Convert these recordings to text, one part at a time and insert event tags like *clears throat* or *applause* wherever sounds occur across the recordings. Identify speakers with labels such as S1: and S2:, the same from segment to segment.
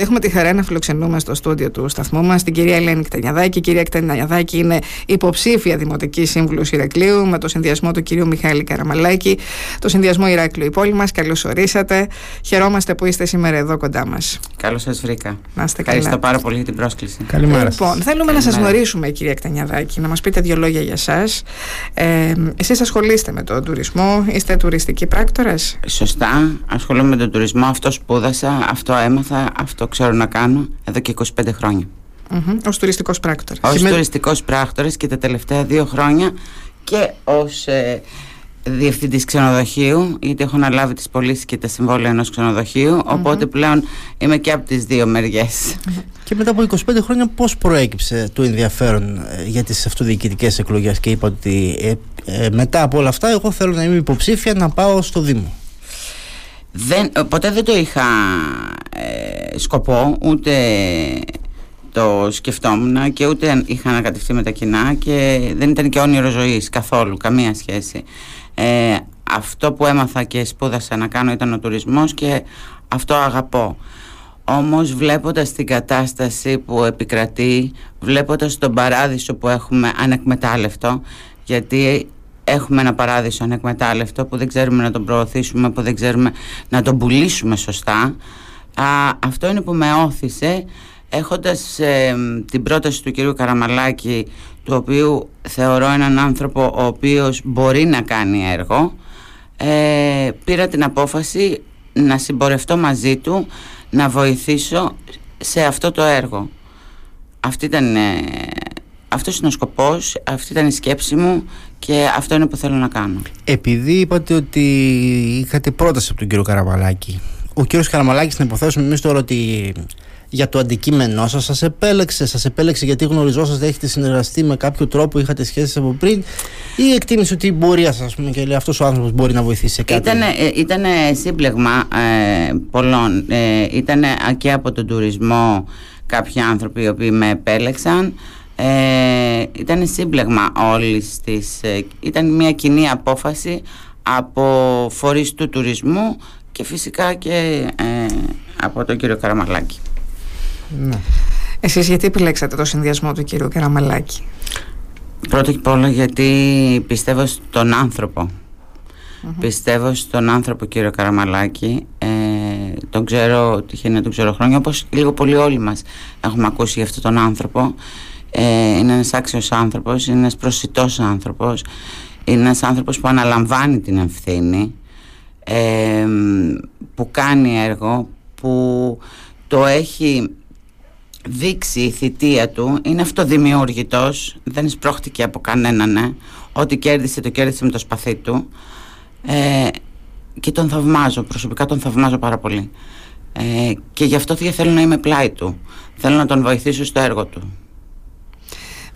S1: Έχουμε τη χαρά να φιλοξενούμε στο στούντιο του σταθμού μας την κυρία Ελένη Κτανιαδάκη. Η κυρία Κτανιαδάκη είναι υποψήφια δημοτικής σύμβουλος Ηρακλείου με το συνδυασμό του κυρίου Μιχάλη Καραμαλάκη, το συνδυασμό Ηράκλειο η πόλη μας. Καλώς ορίσατε. Χαιρόμαστε που είστε σήμερα εδώ κοντά μας.
S2: Καλώς σας βρήκα.
S1: Να είστε
S2: Ευχαριστώ
S1: καλά.
S2: πάρα πολύ για την πρόσκληση.
S3: Καλημέρα.
S1: Λοιπόν, θέλουμε να σας γνωρίσουμε, κυρία Κτανιαδάκη, να μας πείτε δύο λόγια για εσά. Ε, Εσείς ασχολείστε με τον τουρισμό, είστε τουριστική πράκτορας;
S2: Σωστά, ασχολούμαι με τον τουρισμό. Αυτό σπούδασα, αυτό έμαθα, αυτό ξέρω να κάνω εδώ και 25 χρόνια.
S1: Ω τουριστικός πράκτορας.
S2: Ω
S3: Σημαίνει-
S2: τουριστικός πράκτορας και τα τελευταία δύο χρόνια και ως ε, διευθυντής ξενοδοχείου, γιατί έχω αναλάβει τις πωλήσεις και τα συμβόλαια ενός ξενοδοχείου. Οπότε πλέον είμαι και από τις δύο μεριές.
S3: Και μετά από 25 χρόνια πώς προέκυψε το ενδιαφέρον ε, για τις αυτοδιοικητικές εκλογές και είπα ότι ε, ε, μετά από όλα αυτά εγώ θέλω να είμαι υποψήφια να πάω στο Δήμο.
S2: Δεν, ποτέ δεν το είχα ε, σκοπό, ούτε το σκεφτόμουν και ούτε είχα ανακατευτεί με τα κοινά και δεν ήταν και όνειρο ζωής καθόλου, καμία σχέση. Ε, αυτό που έμαθα και σπούδασα να κάνω ήταν ο τουρισμός και αυτό αγαπώ. Όμως βλέποντας την κατάσταση που επικρατεί, βλέποντας τον παράδεισο που έχουμε ανεκμετάλλευτο, γιατί έχουμε ένα παράδεισο ανεκμετάλλευτο που δεν ξέρουμε να τον προωθήσουμε, που δεν ξέρουμε να τον πουλήσουμε σωστά, α, αυτό είναι που με όθησε έχοντας ε, την πρόταση του κυρίου Καραμαλάκη του οποίου θεωρώ έναν άνθρωπο ο οποίος μπορεί να κάνει έργο ε, πήρα την απόφαση να συμπορευτώ μαζί του να βοηθήσω σε αυτό το έργο. Αυτή ήταν, ε, αυτός είναι ο σκοπός αυτή ήταν η σκέψη μου και αυτό είναι που θέλω να κάνω.
S3: Επειδή είπατε ότι είχατε πρόταση από τον κύριο Καραμαλάκη, ο κύριος Καραμαλάκης να υποθέσουμε εμείς τώρα ότι για το αντικείμενό σας σας επέλεξε, σας επέλεξε γιατί γνωριζόσαστε, έχετε συνεργαστεί με κάποιο τρόπο, είχατε σχέσεις από πριν ή εκτίμησε ότι μπορεί ας πούμε και λέει αυτός ο άνθρωπος μπορεί να βοηθήσει σε κάτι;
S2: Ήτανε, ε, ήτανε σύμπλεγμα ε, πολλών. Ε, ήτανε και από τον τουρισμό κάποιοι άνθρωποι οι οποίοι με επέλεξαν. Ε, ήταν σύμπλεγμα όλης της... ε, ήταν μια κοινή απόφαση από φορείς του τουρισμού και φυσικά και ε, από τον κύριο Καραμαλάκη.
S3: Ναι.
S1: Εσείς γιατί επιλέξατε το συνδυασμό του κυρίου Καραμαλάκη;
S2: Πρώτα και όλα γιατί πιστεύω στον άνθρωπο. Πιστεύω στον άνθρωπο κύριο Καραμαλάκη. Ε, τον ξέρω, τυχαίνει να τον ξέρω χρόνια, όπως λίγο πολύ όλοι μας έχουμε ακούσει για αυτόν τον άνθρωπο. Ε, είναι ένας άξιος άνθρωπος, είναι ένας προσιτός άνθρωπος, είναι ένας άνθρωπος που αναλαμβάνει την ευθύνη, ε, που κάνει έργο, που το έχει δείξει η θητεία του είναι αυτοδημιούργητος δεν σπρώχτηκε από κανέναν ναι. ό,τι κέρδισε το κέρδισε με το σπαθί του. Ε, και τον θαυμάζω προσωπικά τον θαυμάζω πάρα πολύ. Ε, και γι' αυτό και θέλω να είμαι πλάι του. Θέλω να τον βοηθήσω στο έργο του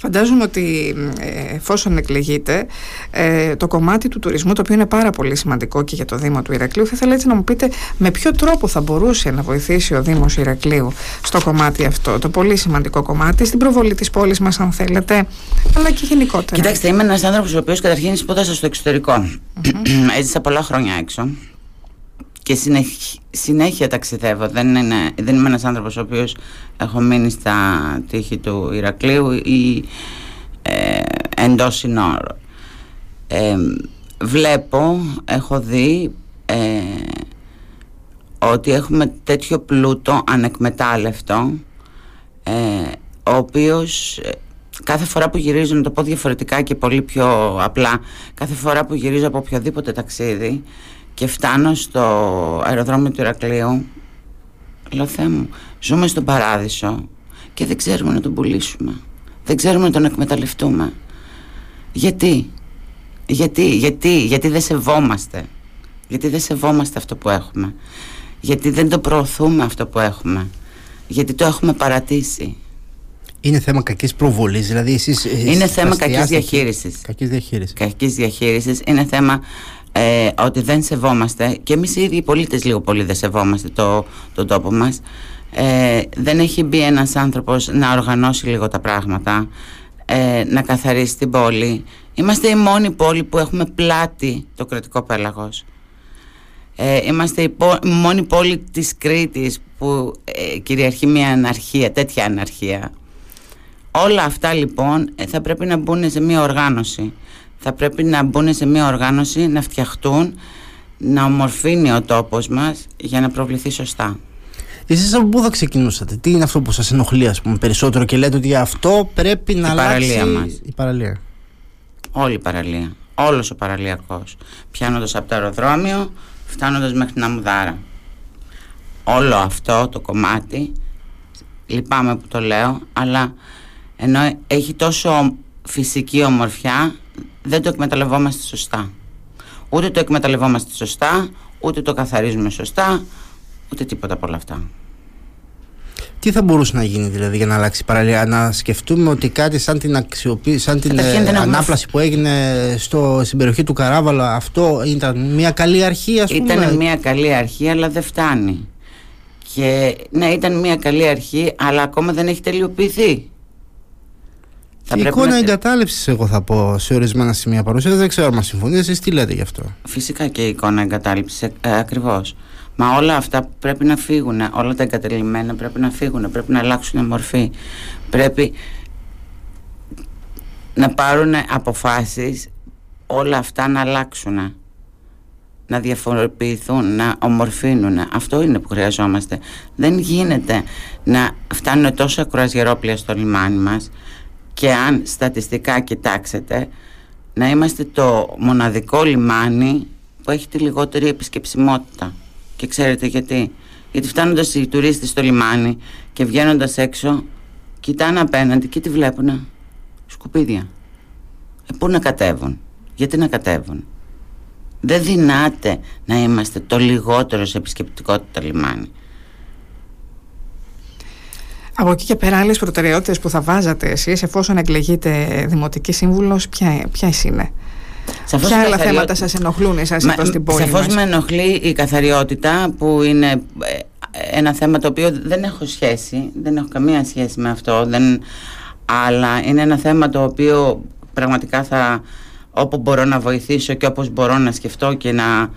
S1: Φαντάζομαι ότι ε, εφόσον εκλεγείτε, ε, το κομμάτι του τουρισμού, το οποίο είναι πάρα πολύ σημαντικό και για το Δήμο του Ηρακλείου, θα ήθελα έτσι να μου πείτε με ποιο τρόπο θα μπορούσε να βοηθήσει ο Δήμος Ηρακλείου στο κομμάτι αυτό, το πολύ σημαντικό κομμάτι, στην προβολή της πόλης μας αν θέλετε, αλλά και γενικότερα.
S2: Κοιτάξτε, είμαι ένας άνθρωπος ο οποίος καταρχήν σπούδασα στο εξωτερικό. Έζησα πολλά χρόνια έξω και συνέχ- συνέχεια ταξιδεύω. Δεν, είναι, δεν είμαι ένας άνθρωπος ο οποίος έχω μείνει στα τείχη του Ηρακλείου ή ε, εντός συνόρων. Ε, βλέπω, έχω δει ε, ότι έχουμε τέτοιο πλούτο ανεκμετάλλευτο ε, ο οποίος ε, κάθε φορά που γυρίζω, να το πω διαφορετικά και πολύ πιο απλά, κάθε φορά που γυρίζω από οποιοδήποτε ταξίδι και φτάνω στο αεροδρόμιο του Ηρακλείου, λέω Θεέ μου, ζούμε στον παράδεισο και δεν ξέρουμε να τον πουλήσουμε. Δεν ξέρουμε να τον εκμεταλλευτούμε. Γιατί, γιατί, γιατί, γιατί δεν σεβόμαστε; Γιατί δεν σεβόμαστε αυτό που έχουμε; Γιατί δεν το προωθούμε αυτό που έχουμε; Γιατί το έχουμε παρατήσει;
S3: Είναι θέμα κακής προβολής, δηλαδή εσείς... ε,
S2: Είναι θέμα
S3: εστιάστηκε-
S2: κακής διαχείρισης.
S3: Κακής διαχείρισης.
S2: κακής διαχείρισης είναι θέμα ε, ότι δεν σεβόμαστε και εμείς οι ίδιοι οι πολίτες λίγο πολύ δεν σεβόμαστε το, το τόπο μας ε, δεν έχει μπει ένας άνθρωπος να οργανώσει λίγο τα πράγματα ε, να καθαρίσει την πόλη είμαστε η μόνη πόλη που έχουμε πλάτη το κρατικό πέλαγος Ε, είμαστε η, μόνη πόλη της Κρήτης που ε, κυριαρχεί μια αναρχία, τέτοια αναρχία. Όλα αυτά λοιπόν ε, θα πρέπει να μπουν σε μια οργάνωση. Θα πρέπει να μπουν σε μια οργάνωση, να φτιαχτούν, να ομορφύνει ο τόπος μας για να προβληθεί σωστά.
S3: Εσείς από πού θα ξεκινούσατε, τι είναι αυτό που σας ενοχλεί ας πούμε περισσότερο και λέτε ότι αυτό πρέπει να
S2: η
S3: αλλάξει
S2: παραλία μας.
S3: η παραλία;
S2: Όλη η παραλία, όλος ο παραλιακός. Πιάνοντας από το αεροδρόμιο, φτάνοντας μέχρι την Αμουδάρα. Όλο αυτό το κομμάτι, λυπάμαι που το λέω, αλλά ενώ έχει τόσο φυσική ομορφιά, δεν το εκμεταλλευόμαστε σωστά. Ούτε το εκμεταλλευόμαστε σωστά, ούτε το καθαρίζουμε σωστά, ούτε τίποτα από όλα αυτά.
S3: Τι θα μπορούσε να γίνει δηλαδή για να αλλάξει η παραλία, να σκεφτούμε ότι κάτι σαν την, αξιοποίηση, σαν την
S2: Καταρχήν
S3: ε,
S2: δεν έχουμε-
S3: ανάπλαση που έγινε στο, στην περιοχή του Καράβαλα, αυτό ήταν μια καλή αρχή ας πούμε;
S2: Ήταν μια καλή αρχή, αλλά δεν φτάνει. Και ναι, ήταν μια καλή αρχή, αλλά ακόμα δεν έχει τελειοποιηθεί. Θα
S3: Η
S2: πρέπει
S3: εικόνα
S2: να-
S3: εγκατάλειψης, εγώ θα πω, σε ορισμένα σημεία παρουσίας. Δεν ξέρω αν συμφωνείτε, εσείς τι λέτε γι' αυτό;
S2: Φυσικά και η εικόνα εγκατάλειψης, ε, ακριβώς. Μα όλα αυτά πρέπει να φύγουν, όλα τα εγκατελειμμένα πρέπει να φύγουν, πρέπει να αλλάξουν μορφή. Πρέπει να πάρουν αποφάσεις όλα αυτά να αλλάξουν, να διαφοροποιηθούν, να ομορφύνουν. Αυτό είναι που χρειαζόμαστε. Δεν γίνεται να φτάνουν τόσα κουραζιερόπλια στο λιμάνι μας και αν στατιστικά κοιτάξετε να είμαστε το μοναδικό λιμάνι που έχει τη λιγότερη επισκεψιμότητα. Και ξέρετε γιατί. Γιατί φτάνοντας οι τουρίστες στο λιμάνι και βγαίνοντας έξω, κοιτάνε απέναντι και τι βλέπουνε. Σκουπίδια. Ε, πού να κατέβουν; Γιατί να κατέβουν; Δεν δυνάται να είμαστε το λιγότερο σε επισκεπτικότητα λιμάνι.
S1: Από εκεί και πέρα, άλλες προτεραιότητες που θα βάζατε εσείς, εφόσον εκλεγείτε δημοτική σύμβουλος, ποιες είναι;
S2: Σαφώς
S1: Ποια
S2: η
S1: άλλα
S2: καθαριό-
S1: θέματα σας ενοχλούν εσάς
S2: Μα-
S1: εδώ στην πόλη
S2: Σαφώς
S1: μας;
S2: με ενοχλεί η καθαριότητα που είναι ε, ένα θέμα το οποίο δεν έχω σχέση, δεν έχω καμία σχέση με αυτό, δεν, αλλά είναι ένα θέμα το οποίο πραγματικά θα, όπου μπορώ να βοηθήσω και όπως μπορώ να σκεφτώ και να,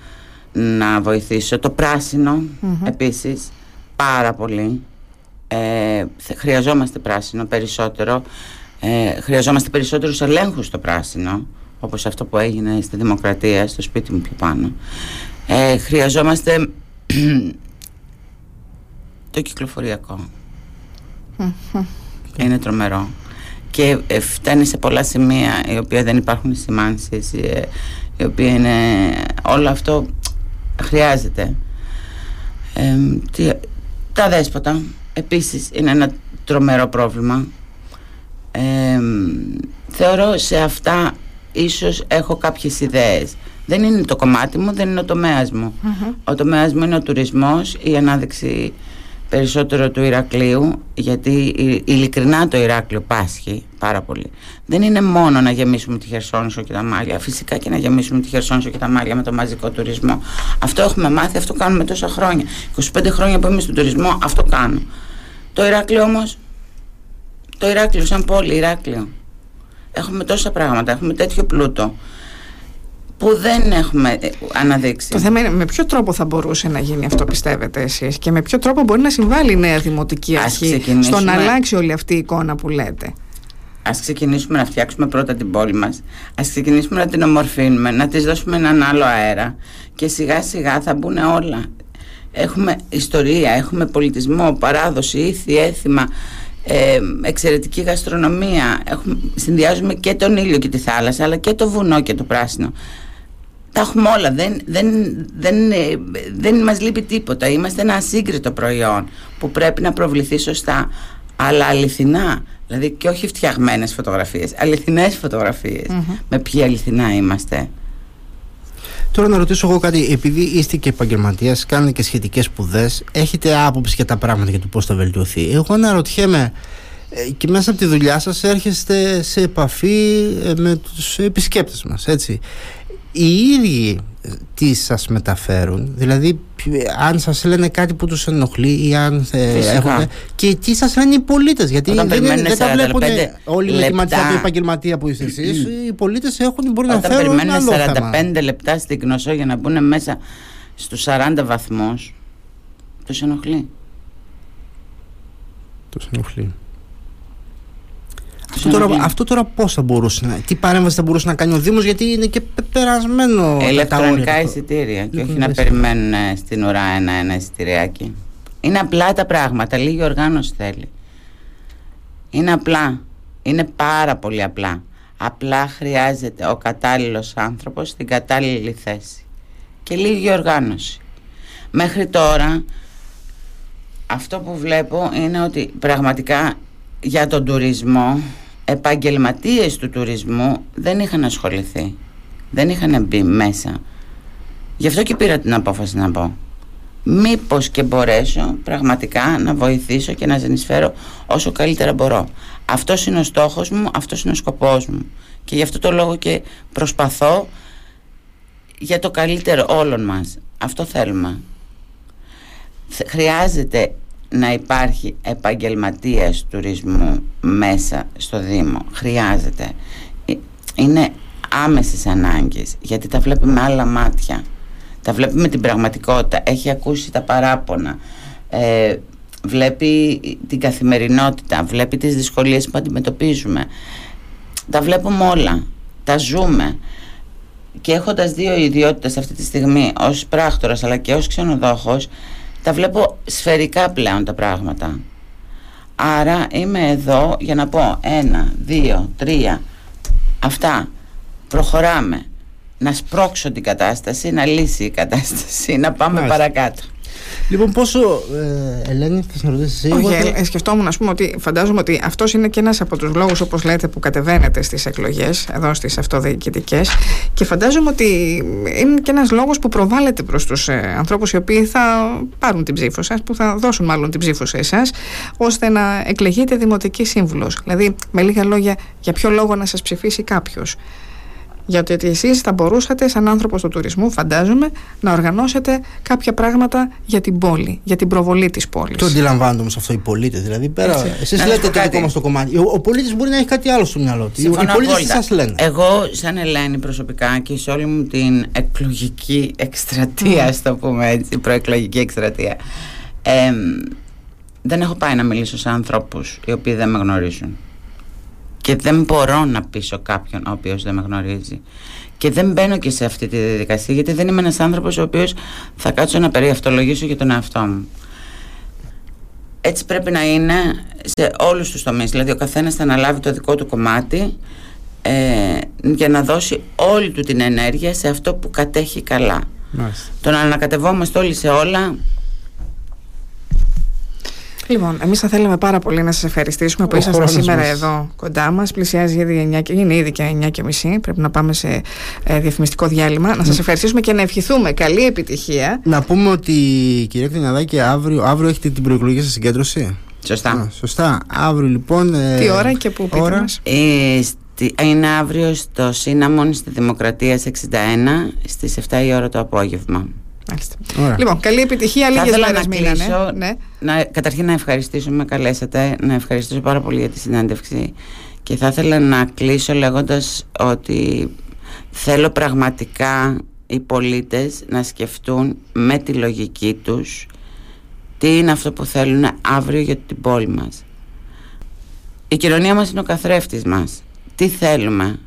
S2: να βοηθήσω. Το πράσινο επίσης, πάρα πολύ. Ε, θε- χρειαζόμαστε πράσινο περισσότερο. Ε, χρειαζόμαστε περισσότερους ελέγχους στο πράσινο όπως αυτό που έγινε στη Δημοκρατία στο σπίτι μου πιο πάνω. Ε, χρειαζόμαστε *clears throat* το κυκλοφοριακό. Είναι τρομερό. Και ε, φτάνει σε πολλά σημεία οι οποία δεν υπάρχουν σημάνσεις ε, οι οποία είναι όλο αυτό χρειάζεται. Ε, τι, τα δέσποτα επίσης είναι ένα τρομερό πρόβλημα. Ε, θεωρώ σε αυτά ίσως έχω κάποιες ιδέες. Δεν είναι το κομμάτι μου, δεν είναι ο τομέας μου. Ο τομέας μου είναι ο τουρισμός η ανάδειξη περισσότερο του Ηρακλείου γιατί η- ειλικρινά το Ηράκλειο πάσχει πάρα πολύ. Δεν είναι μόνο να γεμίσουμε τη Χερσόνησο και τα Μάλια φυσικά και να γεμίσουμε τη Χερσόνησο και τα Μάλια με το μαζικό τουρισμό. Αυτό έχουμε μάθει, αυτό κάνουμε τόσα χρόνια. 25 χρόνια που είμαι στον τουρισμό αυτό κάνω. Το Ηράκλειο όμως το Ηράκλειο σαν πόλη Ηράκλειο. Έχουμε τόσα πράγματα, έχουμε τέτοιο πλούτο που δεν έχουμε ε, αναδείξει
S1: Το θέμα είναι με ποιο τρόπο θα μπορούσε να γίνει αυτό, πιστεύετε εσείς, και με ποιο τρόπο μπορεί να συμβάλλει η νέα δημοτική
S2: Ας
S1: αρχή
S2: ξεκινήσουμε.
S1: στο να αλλάξει όλη αυτή η εικόνα που λέτε;
S2: Ας ξεκινήσουμε να φτιάξουμε πρώτα την πόλη μας Ας ξεκινήσουμε να την ομορφύνουμε Να της δώσουμε έναν άλλο αέρα Και σιγά σιγά θα μπουν όλα Έχουμε ιστορία, έχουμε πολιτισμό, παράδοση, ήθη, έθιμα ε, Εξαιρετική γαστρονομία έχουμε, Συνδυάζουμε και τον ήλιο και τη θάλασσα Αλλά και το βουνό και το πράσινο τα έχουμε όλα, δεν, δεν, δεν, ε, δεν μας λείπει τίποτα Είμαστε ένα ασύγκριτο προϊόν Που πρέπει να προβληθεί σωστά Αλλά αληθινά Δηλαδή και όχι φτιαγμένες φωτογραφίες Αληθινές φωτογραφίες. Με ποιοι αληθινά είμαστε
S3: Τώρα να ρωτήσω εγώ κάτι, επειδή είστε και επαγγελματίας, κάνετε και σχετικές σπουδές, έχετε άποψη για τα πράγματα για το πώς θα βελτιωθεί. Εγώ αναρωτιέμαι, ε, και μέσα από τη δουλειά σας έρχεστε σε επαφή ε, με τους επισκέπτες μας, έτσι. Οι ίδιοι ε, τι σας μεταφέρουν, δηλαδή ποι- αν σας λένε κάτι που τους ενοχλεί ή αν ε,
S2: Φυσικά.
S3: έχουν, και τι σας λένε οι πολίτες, γιατί
S2: Όταν
S3: δεν, είναι-
S2: περιμένουν
S3: δεν τα βλέπουν
S2: 45
S3: όλοι με τη
S2: λεπτά.
S3: ματιά του επαγγελματία που είστε εσείς, *clears throat* οι πολίτες έχουν, μπορεί να
S2: Όταν
S3: φέρουν
S2: περιμένουν
S3: άλλο θέμα.
S2: 45 λεπτά στην Κνωσό για να μπουν μέσα στους 40 βαθμούς τους ενοχλεί.
S3: Τους ενοχλεί. Αυτό τώρα, αυτό τώρα πώς θα μπορούσε να. Τι παρέμβαση θα μπορούσε να κάνει ο Δήμος, γιατί είναι και περασμένο.
S2: Ηλεκτρονικά εισιτήρια και όχι να περιμένουν στην ουρά ένα-ένα εισιτηριάκι. Είναι απλά τα πράγματα. Λίγη οργάνωση θέλει. Είναι απλά. Είναι πάρα πολύ απλά. Απλά χρειάζεται ο κατάλληλος άνθρωπος στην κατάλληλη θέση. Και λίγη οργάνωση. Μέχρι τώρα αυτό που βλέπω είναι ότι πραγματικά για τον τουρισμό επαγγελματίες του τουρισμού δεν είχαν ασχοληθεί. Δεν είχαν μπει μέσα. Γι' αυτό και πήρα την απόφαση να πω. Μήπως και μπορέσω πραγματικά να βοηθήσω και να συνεισφέρω όσο καλύτερα μπορώ. Αυτός είναι ο στόχος μου, αυτός είναι ο σκοπός μου. Και γι' αυτό το λόγο και προσπαθώ για το καλύτερο όλων μας. Αυτό θέλουμε. Χρειάζεται να υπάρχει επαγγελματίας τουρισμού μέσα στο Δήμο. Χρειάζεται. Ε, είναι άμεσες ανάγκες γιατί τα βλέπει με άλλα μάτια. Τα βλέπει με την πραγματικότητα. Έχει ακούσει τα παράπονα. Ε, βλέπει την καθημερινότητα. Βλέπει τις δυσκολίες που αντιμετωπίζουμε. Τα βλέπουμε όλα. Τα ζούμε. Και έχοντας δύο ιδιότητες αυτή τη στιγμή ως πράκτορας αλλά και ως ξενοδόχος τα βλέπω σφαιρικά πλέον τα πράγματα. Άρα είμαι εδώ για να πω ένα, δύο, τρία, αυτά. Προχωράμε. Να σπρώξω την κατάσταση, να λύσει η κατάσταση, να πάμε παρακάτω.
S3: Λοιπόν, πόσο. Ε, Ελένη, θα να ρωτήσει εσύ.
S1: Όχι, ε, σκεφτόμουν, ας πούμε, ότι φαντάζομαι ότι αυτός είναι και ένας από τους λόγους, όπως λέτε, που κατεβαίνετε στις εκλογές, εδώ στις αυτοδιοικητικές. Και φαντάζομαι ότι είναι και ένας λόγος που προβάλλεται προς τους ε, ανθρώπους οι οποίοι θα πάρουν την ψήφο σας, που θα δώσουν μάλλον την ψήφο σε εσάς, ώστε να εκλεγείτε δημοτική σύμβουλος. Δηλαδή, με λίγα λόγια, για ποιο λόγο να σας ψηφίσει κάποιος. Γιατί ότι εσείς θα μπορούσατε σαν άνθρωπος του τουρισμού φαντάζομαι να οργανώσετε κάποια πράγματα για την πόλη, για την προβολή της πόλης.
S3: Το αντιλαμβάνονται όμως αυτό οι πολίτες. Δηλαδή πέρα, εσείς λέτε το δικό μας το κομμάτι. Ο, ο πολίτης μπορεί να έχει κάτι άλλο στο μυαλό του. Οι πολίτες σας λένε.
S2: Εγώ σαν Ελένη προσωπικά και σε όλη μου την εκλογική εκστρατεία, mm. το πούμε έτσι, προεκλογική εκστρατεία, ε, δεν έχω πάει να μιλήσω σε ανθρώπους οι οποίοι δεν με γνωρίζουν και δεν μπορώ να πείσω κάποιον ο οποίος δεν με γνωρίζει. Και δεν μπαίνω και σε αυτή τη διαδικασία γιατί δεν είμαι ένας άνθρωπος ο οποίος θα κάτσω να περιαυτολογήσω για τον εαυτό μου. Έτσι πρέπει να είναι σε όλους τους τομείς. Δηλαδή ο καθένας θα αναλάβει το δικό του κομμάτι ε, για να δώσει όλη του την ενέργεια σε αυτό που κατέχει καλά. Μάλιστα. το να ανακατευόμαστε όλοι σε όλα
S1: Λοιπόν, εμείς θα θέλαμε πάρα πολύ να σας ευχαριστήσουμε που ήσασταν σήμερα μας. εδώ κοντά μας. Πλησιάζει ήδη 9 και είναι ήδη και 9 και μισή. Πρέπει να πάμε σε ε, διαφημιστικό διάλειμμα. Να σας ευχαριστήσουμε και να ευχηθούμε καλή επιτυχία.
S3: Να πούμε ότι κυρία Κτηνιαδάκη, αύριο, αύριο έχετε την προεκλογική σας συγκέντρωση.
S2: Σωστά. Α,
S3: σωστά. Αύριο λοιπόν.
S1: Ε, Τι ώρα και πού πείτε μας;
S2: Ε, είναι αύριο στο Σύναμον στη Δημοκρατία 61 στις 7 η ώρα το απόγευμα.
S1: Λοιπόν, καλή επιτυχία. Λίγες μέρες μείνανε.
S2: Ναι. Να, καταρχήν να ευχαριστήσω, με καλέσατε, να ευχαριστήσω πάρα πολύ για τη συνέντευξη. Και θα ήθελα να κλείσω λέγοντας ότι θέλω πραγματικά οι πολίτες να σκεφτούν με τη λογική τους τι είναι αυτό που θέλουν αύριο για την πόλη μας. Η κοινωνία μας είναι ο καθρέφτης μας. Τι θέλουμε;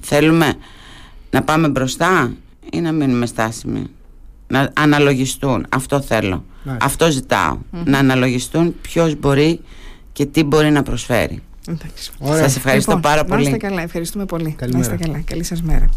S2: Θέλουμε να πάμε μπροστά ή να μείνουμε στάσιμοι; Να αναλογιστούν. Αυτό θέλω. Αυτό Να αναλογιστούν ποιος μπορεί και τι μπορεί να προσφέρει. Σας ευχαριστώ
S1: λοιπόν,
S2: πάρα πολύ.
S1: Να είστε καλά. Ευχαριστούμε πολύ. Καλή να είστε καλά. Καλή σας μέρα.